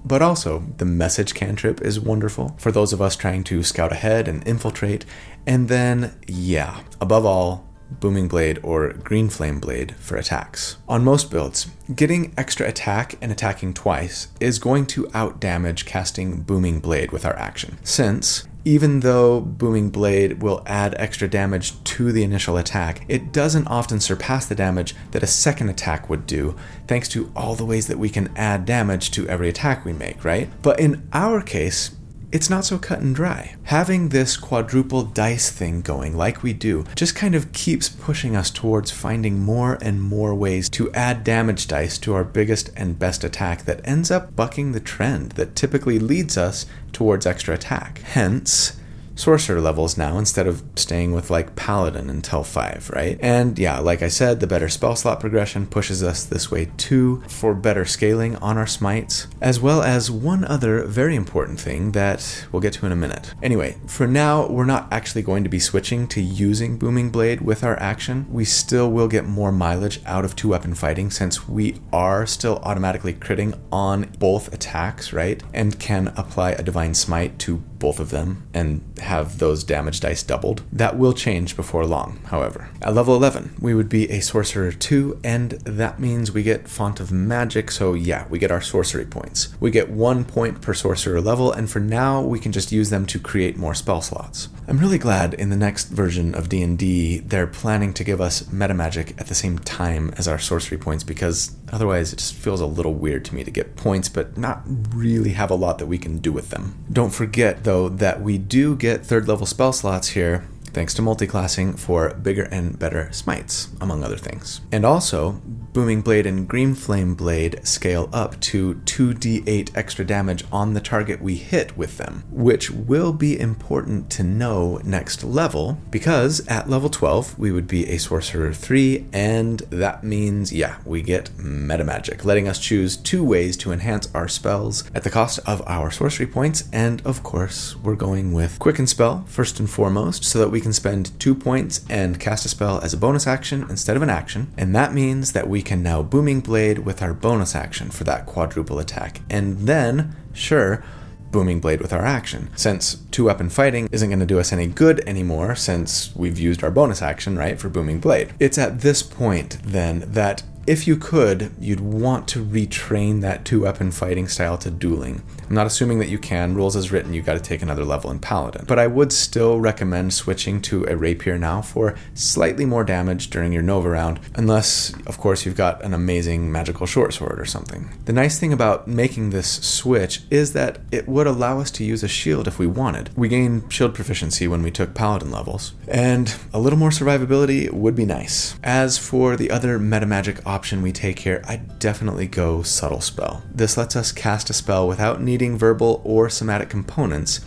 But also, the message cantrip is wonderful for those of us trying to scout ahead and infiltrate. And then, yeah, above all, Booming Blade or Green Flame Blade for attacks. On most builds, getting extra attack and attacking twice is going to outdamage casting Booming Blade with our action, since even though Booming Blade will add extra damage to the initial attack, it doesn't often surpass the damage that a second attack would do, thanks to all the ways that we can add damage to every attack we make, right? But in our case, it's not so cut and dry. Having this quadruple dice thing going, like we do, just kind of keeps pushing us towards finding more and more ways to add damage dice to our biggest and best attack that ends up bucking the trend that typically leads us towards extra attack. Hence, sorcerer levels now instead of staying with like paladin until 5, right? And yeah, like I said, the better spell slot progression pushes us this way too for better scaling on our smites, as well as one other very important thing that we'll get to in a minute. Anyway, for now, we're not actually going to be switching to using Booming Blade with our action. We still will get more mileage out of two weapon fighting since we are still automatically critting on both attacks, right? And can apply a Divine Smite to both of them and have those damage dice doubled. That will change before long, however. At level 11, we would be a sorcerer 2, and that means we get Font of Magic, so yeah, we get our sorcery points. We get one point per sorcerer level, and for now, we can just use them to create more spell slots. I'm really glad in the next version of D&D, they're planning to give us meta magic at the same time as our sorcery points, because otherwise it just feels a little weird to me to get points, but not really have a lot that we can do with them. Don't forget, though, that we do get third level spell slots here thanks to multiclassing for bigger and better smites, among other things. And also, Booming Blade and Green Flame Blade scale up to 2d8 extra damage on the target we hit with them, which will be important to know next level because at level 12 we would be a Sorcerer 3, and that means, yeah, we get Meta Magic, letting us choose two ways to enhance our spells at the cost of our sorcery points, and of course, we're going with Quicken Spell first and foremost so that we can spend two points and cast a spell as a bonus action instead of an action, and that means that we can now Booming Blade with our bonus action for that quadruple attack. And then, sure, Booming Blade with our action. Since two weapon fighting isn't going to do us any good anymore since we've used our bonus action, right, for Booming Blade. It's at this point, then, that if you could, you'd want to retrain that two weapon fighting style to dueling. I'm not assuming that you can. Rules as written, you got to take another level in Paladin. But I would still recommend switching to a Rapier now for slightly more damage during your Nova round, unless, of course, you've got an amazing magical short sword or something. The nice thing about making this switch is that it would allow us to use a shield if we wanted. We gain shield proficiency when we took Paladin levels, and a little more survivability would be nice. As for the other meta magic option we take here, I'd definitely go Subtle Spell. This lets us cast a spell without needing needing verbal or somatic components.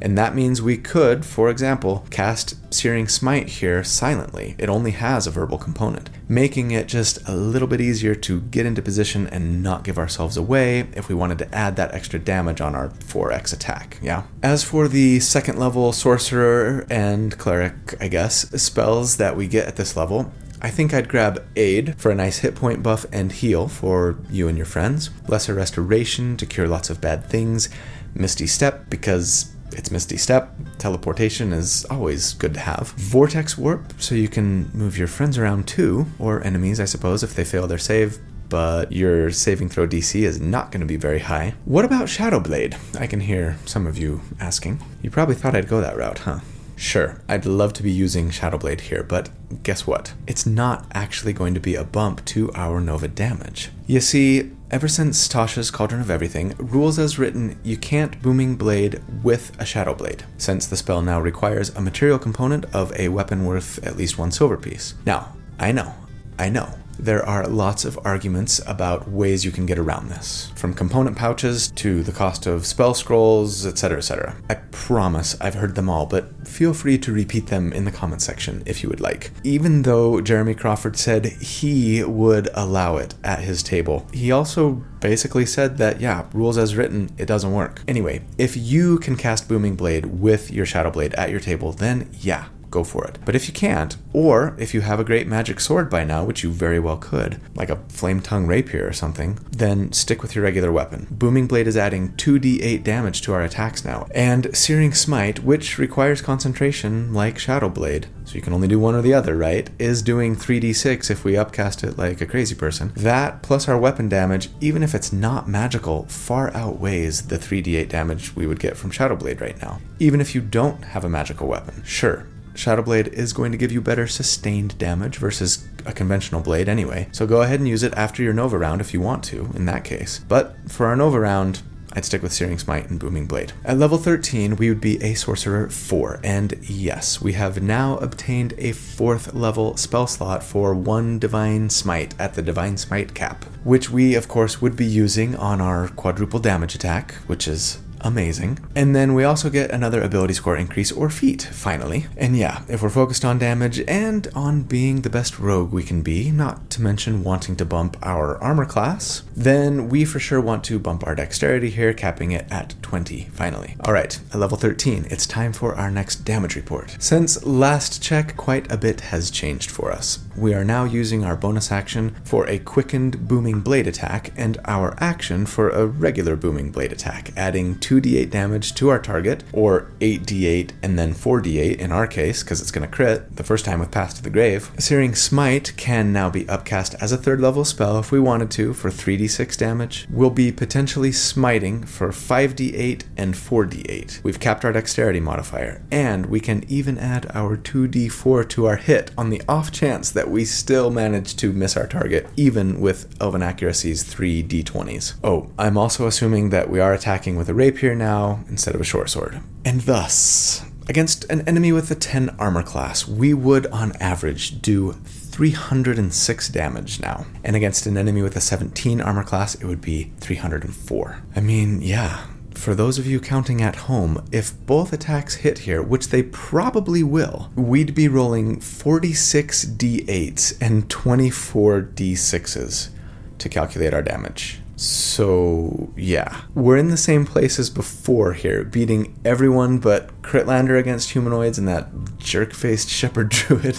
And that means we could, for example, cast Searing Smite here silently. It only has a verbal component, making it just a little bit easier to get into position and not give ourselves away if we wanted to add that extra damage on our 4x attack, yeah? As for the second level Sorcerer and Cleric, I guess, spells that we get at this level, I think I'd grab Aid for a nice hit point buff and heal for you and your friends. Lesser Restoration to cure lots of bad things. Misty Step because it's Misty Step. Teleportation is always good to have. Vortex Warp so you can move your friends around too, or enemies, I suppose, if they fail their save but your saving throw DC is not going to be very high. What about Shadow Blade? I can hear some of you asking. You probably thought I'd go that route, huh? Sure, I'd love to be using Shadowblade here, but guess what? It's not actually going to be a bump to our Nova damage. You see, ever since Tasha's Cauldron of Everything, rules as written, you can't Booming Blade with a Shadowblade, since the spell now requires a material component of a weapon worth at least one silver piece. Now, I know, I know, there are lots of arguments about ways you can get around this, from component pouches to the cost of spell scrolls, etc., etc. I promise I've heard them all, but feel free to repeat them in the comment section if you would like. Even though Jeremy Crawford said he would allow it at his table, he also basically said that, yeah, rules as written, it doesn't work. Anyway, if you can cast Booming Blade with your Shadow Blade at your table, then yeah, go for it. But if you can't, or if you have a great magic sword by now, which you very well could, like a flame tongue rapier or something, then stick with your regular weapon. Booming Blade is adding 2d8 damage to our attacks now, and Searing Smite, which requires concentration like Shadow Blade, so you can only do one or the other, right? Is doing 3d6 if we upcast it like a crazy person. That plus our weapon damage, even if it's not magical, far outweighs the 3d8 damage we would get from Shadow Blade right now. Even if you don't have a magical weapon. Sure, Shadowblade is going to give you better sustained damage versus a conventional blade anyway. So go ahead and use it after your Nova round if you want to, in that case. But for our Nova round, I'd stick with Searing Smite and Booming Blade. At level 13, we would be a Sorcerer 4, and yes, we have now obtained a fourth level spell slot for one Divine Smite at the Divine Smite cap, which we, of course, would be using on our quadruple damage attack, which is amazing. And then we also get another ability score increase or feat, finally. And yeah, if we're focused on damage and on being the best rogue we can be, not to mention wanting to bump our armor class, then we for sure want to bump our dexterity here, capping it at 20, finally. Alright, at level 13, it's time for our next damage report. Since last check, quite a bit has changed for us. We are now using our bonus action for a quickened booming blade attack and our action for a regular booming blade attack, adding 2d8 damage to our target, or 8d8 and then 4d8 in our case, because it's going to crit the first time with Path to the Grave. Searing Smite can now be upcast as a third level spell if we wanted to for 3d6 damage. We'll be potentially smiting for 5d8 and 4d8. We've capped our dexterity modifier, and we can even add our 2d4 to our hit on the off chance that we still manage to miss our target, even with Elven Accuracy's 3 d20s. Oh, I'm also assuming that we are attacking with a rapier now instead of a short sword. And thus, against an enemy with a 10 armor class, we would on average do 306 damage now. And against an enemy with a 17 armor class, it would be 304. I mean, yeah, for those of you counting at home, if both attacks hit here, which they probably will, we'd be rolling 46 d8s and 24 d6s to calculate our damage. So, yeah. We're in the same place as before here, beating everyone but Critlander against humanoids and that jerk faced Shepherd [laughs] Druid.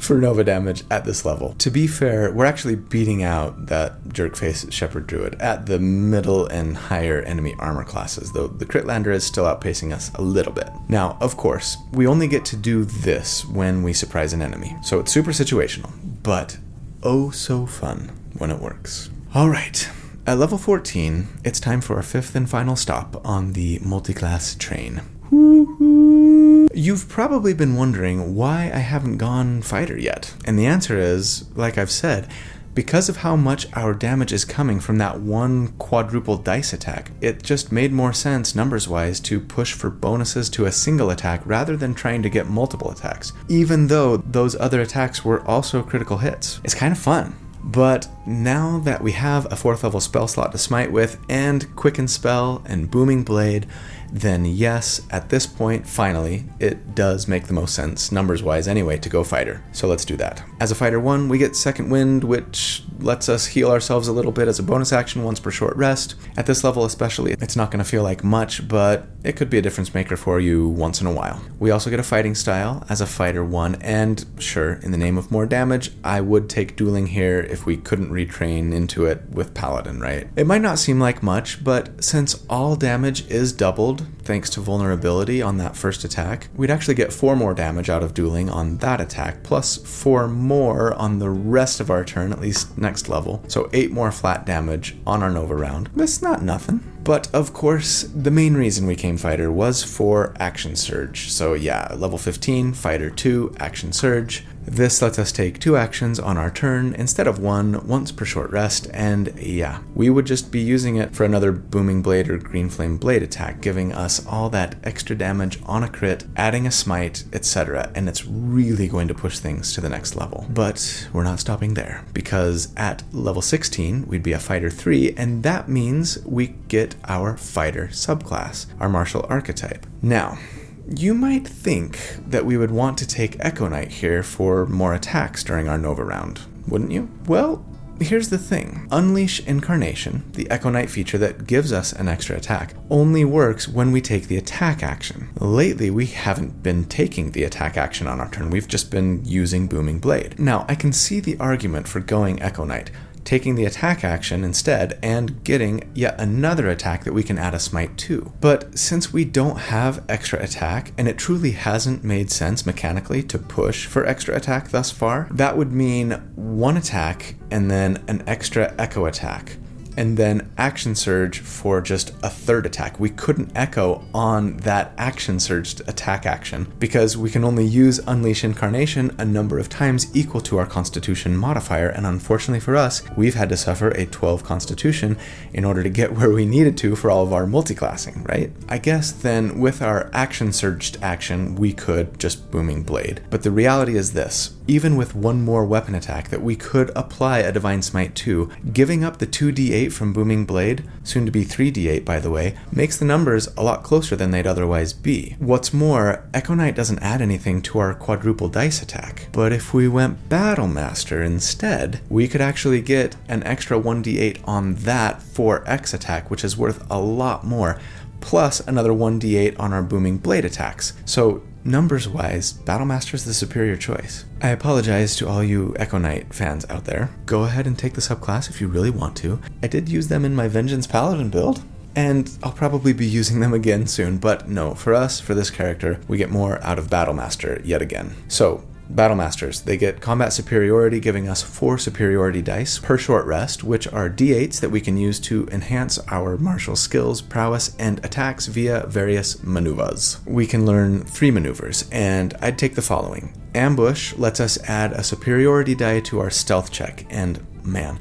for Nova damage at this level. To be fair, we're actually beating out that jerkface Shepherd Druid at the middle and higher enemy armor classes, though the Critlander is still outpacing us a little bit. Now, of course, we only get to do this when we surprise an enemy, so it's super situational, but oh so fun when it works. Alright, at level 14, it's time for our fifth and final stop on the multiclass train. You've probably been wondering why I haven't gone fighter yet. And the answer is, like I've said, because of how much our damage is coming from that one quadruple dice attack, it just made more sense numbers wise to push for bonuses to a single attack rather than trying to get multiple attacks, even though those other attacks were also critical hits. It's kind of fun. But now that we have a fourth level spell slot to smite with, and Quicken Spell and Booming Blade, then yes, at this point, finally, it does make the most sense, numbers wise anyway, to go fighter. So let's do that. As a fighter one, we get Second Wind, which lets us heal ourselves a little bit as a bonus action once per short rest. At this level, especially, it's not going to feel like much, but it could be a difference maker for you once in a while. We also get a fighting style as a fighter one, and sure, in the name of more damage, I would take dueling here if we couldn't retrain into it with paladin, right? It might not seem like much, but since all damage is doubled, thanks to vulnerability on that first attack, we'd actually get 4 more damage out of dueling on that attack, plus 4 more on the rest of our turn, at least next level. So 8 more flat damage on our Nova round. That's not nothing. But of course, the main reason we came fighter was for Action Surge. So yeah, level 15, fighter 2, Action Surge. This lets us take two actions on our turn instead of one, once per short rest, and yeah, we would just be using it for another Booming Blade or Green Flame Blade attack, giving us all that extra damage on a crit, adding a smite, etc., and it's really going to push things to the next level. But we're not stopping there, because at level 16, we'd be a Fighter 3, and that means we get our Fighter subclass, our Martial Archetype. Now, you might think that we would want to take Echo Knight here for more attacks during our Nova round, wouldn't you? Well, Here's the thing Unleash Incarnation, the Echo Knight feature that gives us an extra attack, only works when we take the attack action. Lately, we haven't been taking the attack action on our turn, we've just been using Booming Blade. Now, I can see the argument for going Echo Knight taking the attack action instead and getting yet another attack that we can add a smite to. But since we don't have extra attack, and it truly hasn't made sense mechanically to push for extra attack thus far, that would mean one attack and then an extra echo attack and then action surge for just a third attack. We couldn't echo on that action surge attack action because we can only use Unleash Incarnation a number of times equal to our Constitution modifier, and unfortunately for us, we've had to suffer a 12 Constitution in order to get [laughs] where we needed to for all of our multiclassing, right? I guess then with our action surged action, we could just Booming Blade. But the reality is this even with one more weapon attack that we could apply a Divine Smite to, giving up the 2d8 from Booming Blade, soon to be 3d8 by the way, makes the numbers a lot closer than they'd otherwise be. What's more, Echo Knight doesn't add anything to our quadruple dice attack, but if we went Battle Master instead, we could actually get an extra 1d8 on that 4x attack, which is worth a lot more plus another 1d8 on our booming blade attacks. So numbers wise, Battlemaster is the superior choice. I apologize to all you Echo Knight fans out there. Go ahead and take the subclass if you really want to. I did use them in my Vengeance Paladin build. And I'll probably be using them again soon, but no, for us, for this character, we get more out of Battlemaster yet again. So, Battle Masters. They get combat superiority, giving us four superiority dice per short rest, which are d8s that we can use to enhance our martial skills, prowess, and attacks via various maneuvers. We can learn three maneuvers, and I'd take the following Ambush lets us add a superiority die to our stealth check, and man,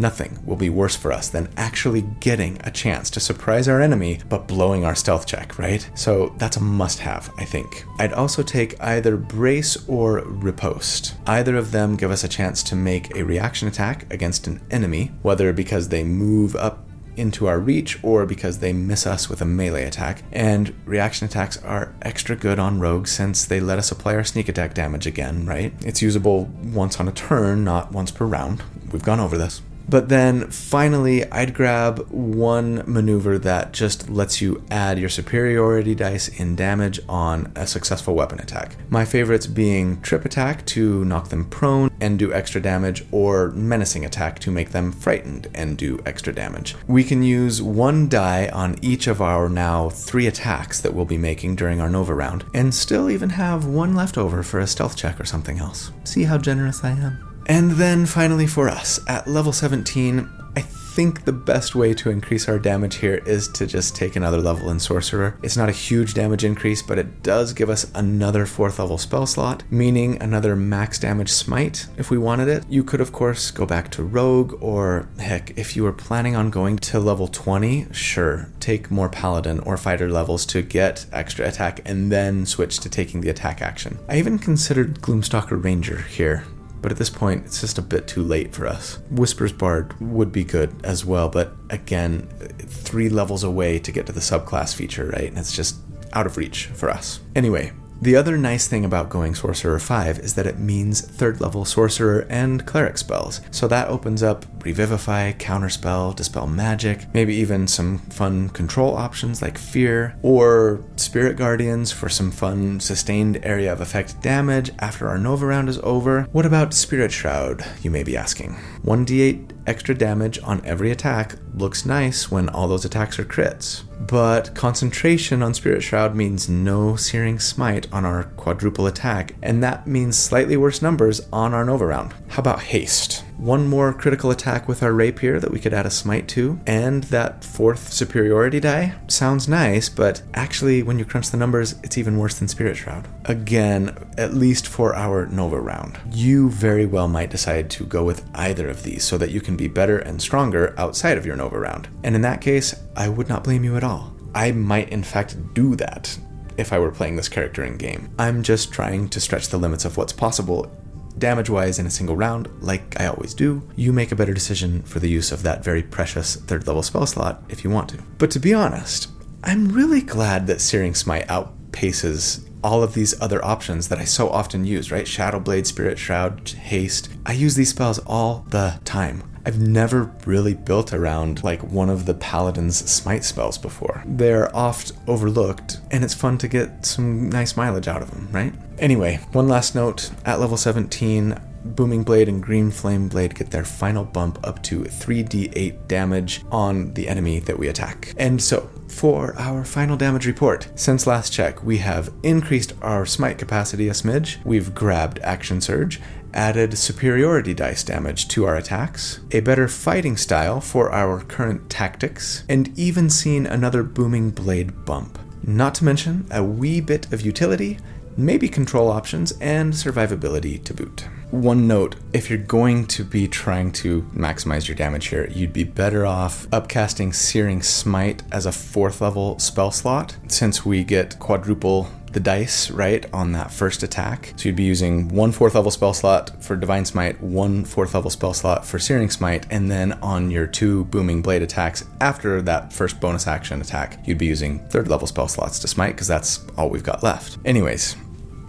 Nothing will be worse for us than actually getting a chance to surprise our enemy but blowing our stealth check, right? So that's a must have, I think. I'd also take either Brace or Riposte. Either of them give us a chance to make a reaction attack against an enemy, whether because they move up into our reach or because they miss us with a melee attack. And reaction attacks are extra good on rogues since they let us apply our sneak attack damage again, right? It's usable once on a turn, not once per round. We've gone over this. But then finally, I'd grab one maneuver that just lets you add your superiority dice in damage on a successful weapon attack. My favorites being trip attack to knock them prone and do extra damage, or menacing attack to make them frightened and do extra damage. We can use one die on each of our now three attacks that we'll be making during our Nova round, and still even have one left over for a stealth check or something else. See how generous I am? And then finally for us, at level 17, I think the best way to increase our damage here is to just take another level in Sorcerer. It's not a huge damage increase, but it does give us another 4th level spell slot, meaning another max damage smite if we wanted it. You could, of course, go back to Rogue, or heck, if you were planning on going to level 20, sure, take more Paladin or Fighter levels to get extra attack and then switch to taking the attack action. I even considered Gloomstalker Ranger here but at this point, it's just a bit too late for us. Whispers Bard would be good as well, but again, three levels away to get to the subclass feature, right? And it's just out of reach for us. Anyway, the other nice thing about going Sorcerer 5 is that it means third level Sorcerer and Cleric spells. So that opens up Revivify, Counterspell, Dispel Magic, maybe even some fun control options like Fear, or Spirit Guardians for some fun sustained area of effect damage after our Nova round is over. What about Spirit Shroud, you may be asking? 1d8 extra damage on every attack looks nice when all those attacks are crits. But concentration on Spirit Shroud means no Searing Smite on our quadruple attack, and that means slightly worse numbers on our Nova round. How about Haste? One more critical attack with our rapier that we could add a smite to, and that fourth superiority die. Sounds nice, but actually, when you crunch the numbers, it's even worse than Spirit Shroud. Again, at least for our Nova round. You very well might decide to go with either of these so that you can be better and stronger outside of your Nova round. And in that case, I would not blame you at all. I might, in fact, do that if I were playing this character in game. I'm just trying to stretch the limits of what's possible damage wise in a single round, like I always do. You make a better decision for the use of that very precious third level spell slot if you want to. But to be honest, I'm really glad that Searing Smite outpaces all of these other options that I so often use, right? Shadow Blade, Spirit Shroud, Haste. I use these spells all the time. I've never really built around like one of the paladin's smite spells before. They're oft overlooked, and it's fun to get some nice mileage out of them, right? Anyway, one last note at level 17, Booming Blade and Green Flame Blade get their final bump up to 3d8 damage on the enemy that we attack. And so, for our final damage report, since last check, we have increased our smite capacity a smidge, we've grabbed Action Surge, added superiority dice damage to our attacks, a better fighting style for our current tactics, and even seen another Booming Blade bump. Not to mention a wee bit of utility, maybe control options, and survivability to boot. One note if you're going to be trying to maximize your damage here, you'd be better off upcasting Searing Smite as a fourth level spell slot, since we get quadruple the dice, right, on that first attack. So you'd be using one fourth level spell slot for Divine Smite, one fourth level spell slot for Searing Smite, and then on your two Booming Blade attacks after that first bonus action attack, you'd be using third level spell slots to smite because that's all we've got left. Anyways,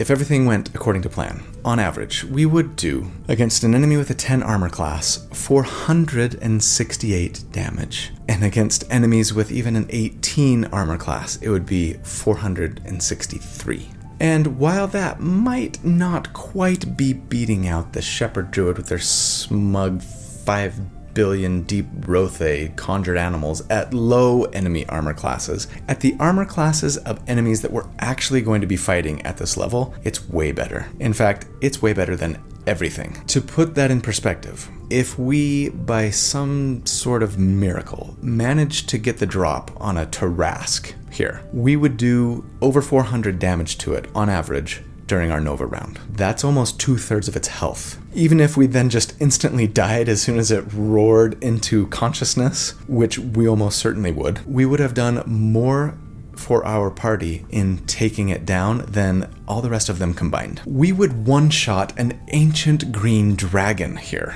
if everything went according to plan, on average, we would do against an enemy with a 10 armor class 468 damage. And against enemies with even an 18 armor class, it would be 463. And while that might not quite be beating out the Shepherd Druid with their smug 5 billion deep Rothe conjured animals at low enemy armor classes. At the armor classes of enemies that we're actually going to be fighting at this level, it's way better. In fact, it's way better than everything. To put that in perspective, if we, by some sort of miracle, managed to get the drop on a Tarrasque here, we would do over 400 damage to it on average during our Nova round. That's almost two thirds of its health. Even if we then just instantly [laughs] died as soon as it roared into consciousness, which we almost certainly would, we would have done more for our party in taking it down than all the rest of them combined. We would one shot an ancient green dragon here.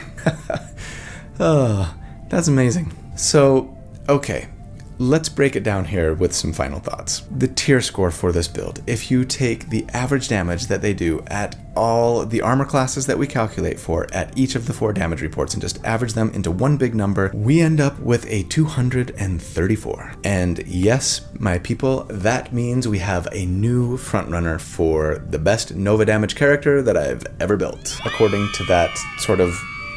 oh, [laughs] that's amazing. So, okay, Let's break it down here with some final thoughts. The tier score for this build, if you take the average damage that they do at all the armor classes that we calculate for at each of the four damage reports and just average them into one big number, we end up with a 234. And yes, my people, that means we have a new frontrunner for the best Nova damage character that I've ever built, according to that sort of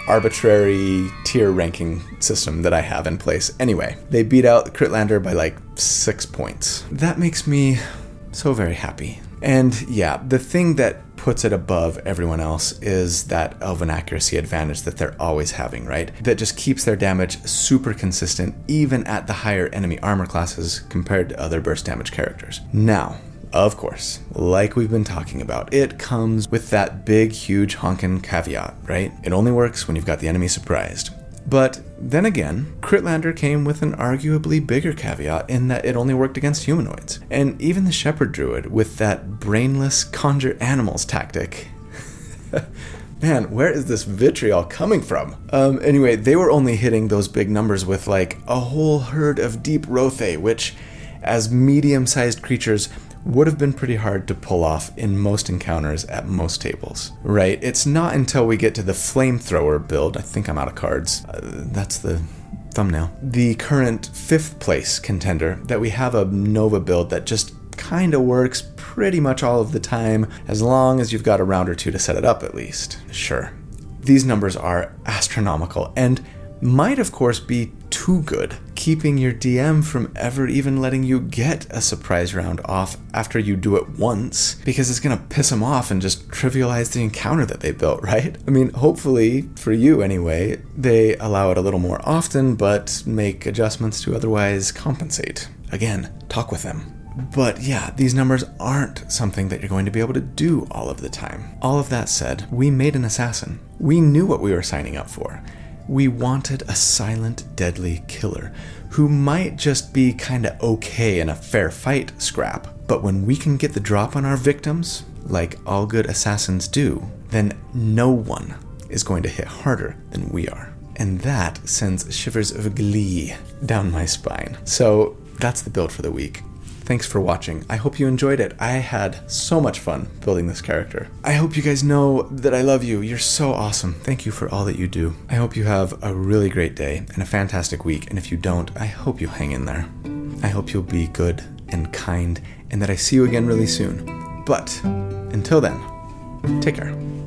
arbitrary tier ranking system that I have in place. Anyway, they beat out Critlander by like six points. That makes me so very happy. And yeah, the thing that puts it above everyone else is that elven accuracy advantage that they're always having, right? That just keeps their damage super consistent even at the higher enemy armor classes compared to other burst damage characters. Now, of course, like we've been talking about, it comes with that big, huge honkin' caveat, right? It only works when you've got the enemy surprised. But then again, Critlander came with an arguably bigger caveat in that it only worked against humanoids. And even the Shepherd Druid with that brainless conjure animals tactic. [laughs] Man, where is this vitriol coming from? Um, anyway, they were only hitting those big numbers with like a whole herd of deep Rothe, which, as medium sized creatures, would have been pretty hard to pull off in most encounters at most tables. Right? It's not until we get to the flamethrower build, I think I'm out of cards. Uh, that's the thumbnail. The current fifth place contender that we have a Nova build that just kind of works pretty much all of the time, as long as you've got a round or two to set it up at least. Sure. These numbers are astronomical and might, of course, be too good, keeping your DM from ever even letting you get a surprise round off after you do it once, because it's gonna piss them off and just trivialize the encounter that they built, [laughs] right? I mean, hopefully, for you anyway, they allow it a little more often, but make adjustments to otherwise compensate. Again, talk with them. But yeah, these numbers aren't something that you're going to be able to do all of the time. All of that said, we made an assassin. We knew what we were signing up for. We wanted a silent, deadly killer who might just be kinda okay in a fair fight scrap. But when we can get the drop on our victims, like all good assassins do, then no one is going to hit harder than we are. And that sends shivers of glee down my spine. So that's the build for the week. Thanks for watching. I hope you enjoyed it. I had so much fun building this character. I hope you guys know that I love you. You're so awesome. Thank you for all that you do. I hope you have a really great day and a fantastic week. And if you don't, I hope you hang in there. I hope you'll be good and kind and that I see you again really soon. But until then, take care.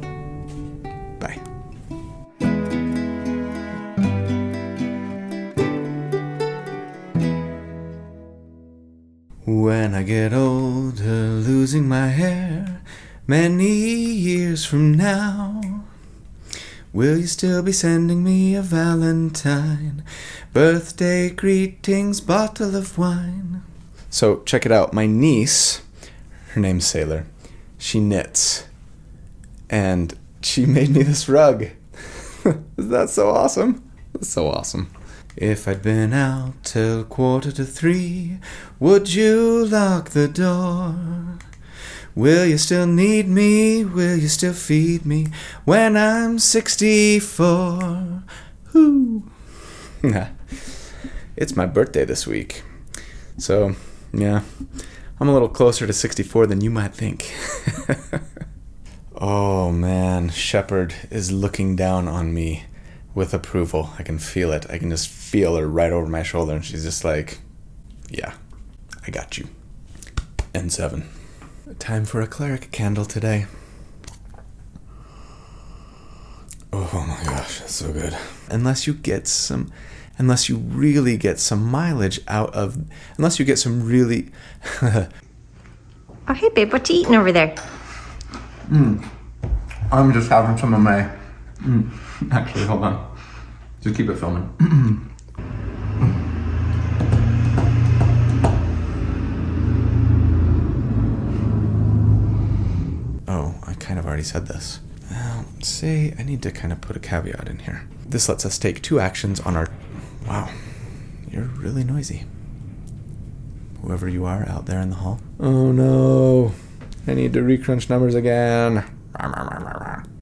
When I get older, losing my hair, many years from now, will you still be sending me a valentine? Birthday greetings, bottle of wine. So check it out. My niece, her name's Sailor, she knits, and she [laughs] made me this rug. [laughs] Is that so awesome? That's so awesome. If I'd been out till quarter to three, would you lock the door? Will you still need me? Will you still feed me when I'm 64? Whoo! [laughs] it's my birthday this week. So, yeah, I'm a little closer to 64 than you might think. [laughs] oh man, Shepard is looking down on me with approval. I can feel it. I can just feel her right over my shoulder, and she's just like, Yeah, I got you. N7. Time for a cleric candle today. Oh my gosh, that's so good. Unless you get some, unless you really get some mileage out of, unless you get some really. [laughs] Oh, hey, babe, what you eating over there? Mm. I'm just having some of my. Mm, [laughs] actually, hold on. Just keep it filming. [clears throat] oh, I kind of already said this. Well, say I need to kind of put a caveat in here. This lets us take two actions on our. Wow, you're really noisy. Whoever you are out there in the hall. Oh no, I need to recrunch numbers again.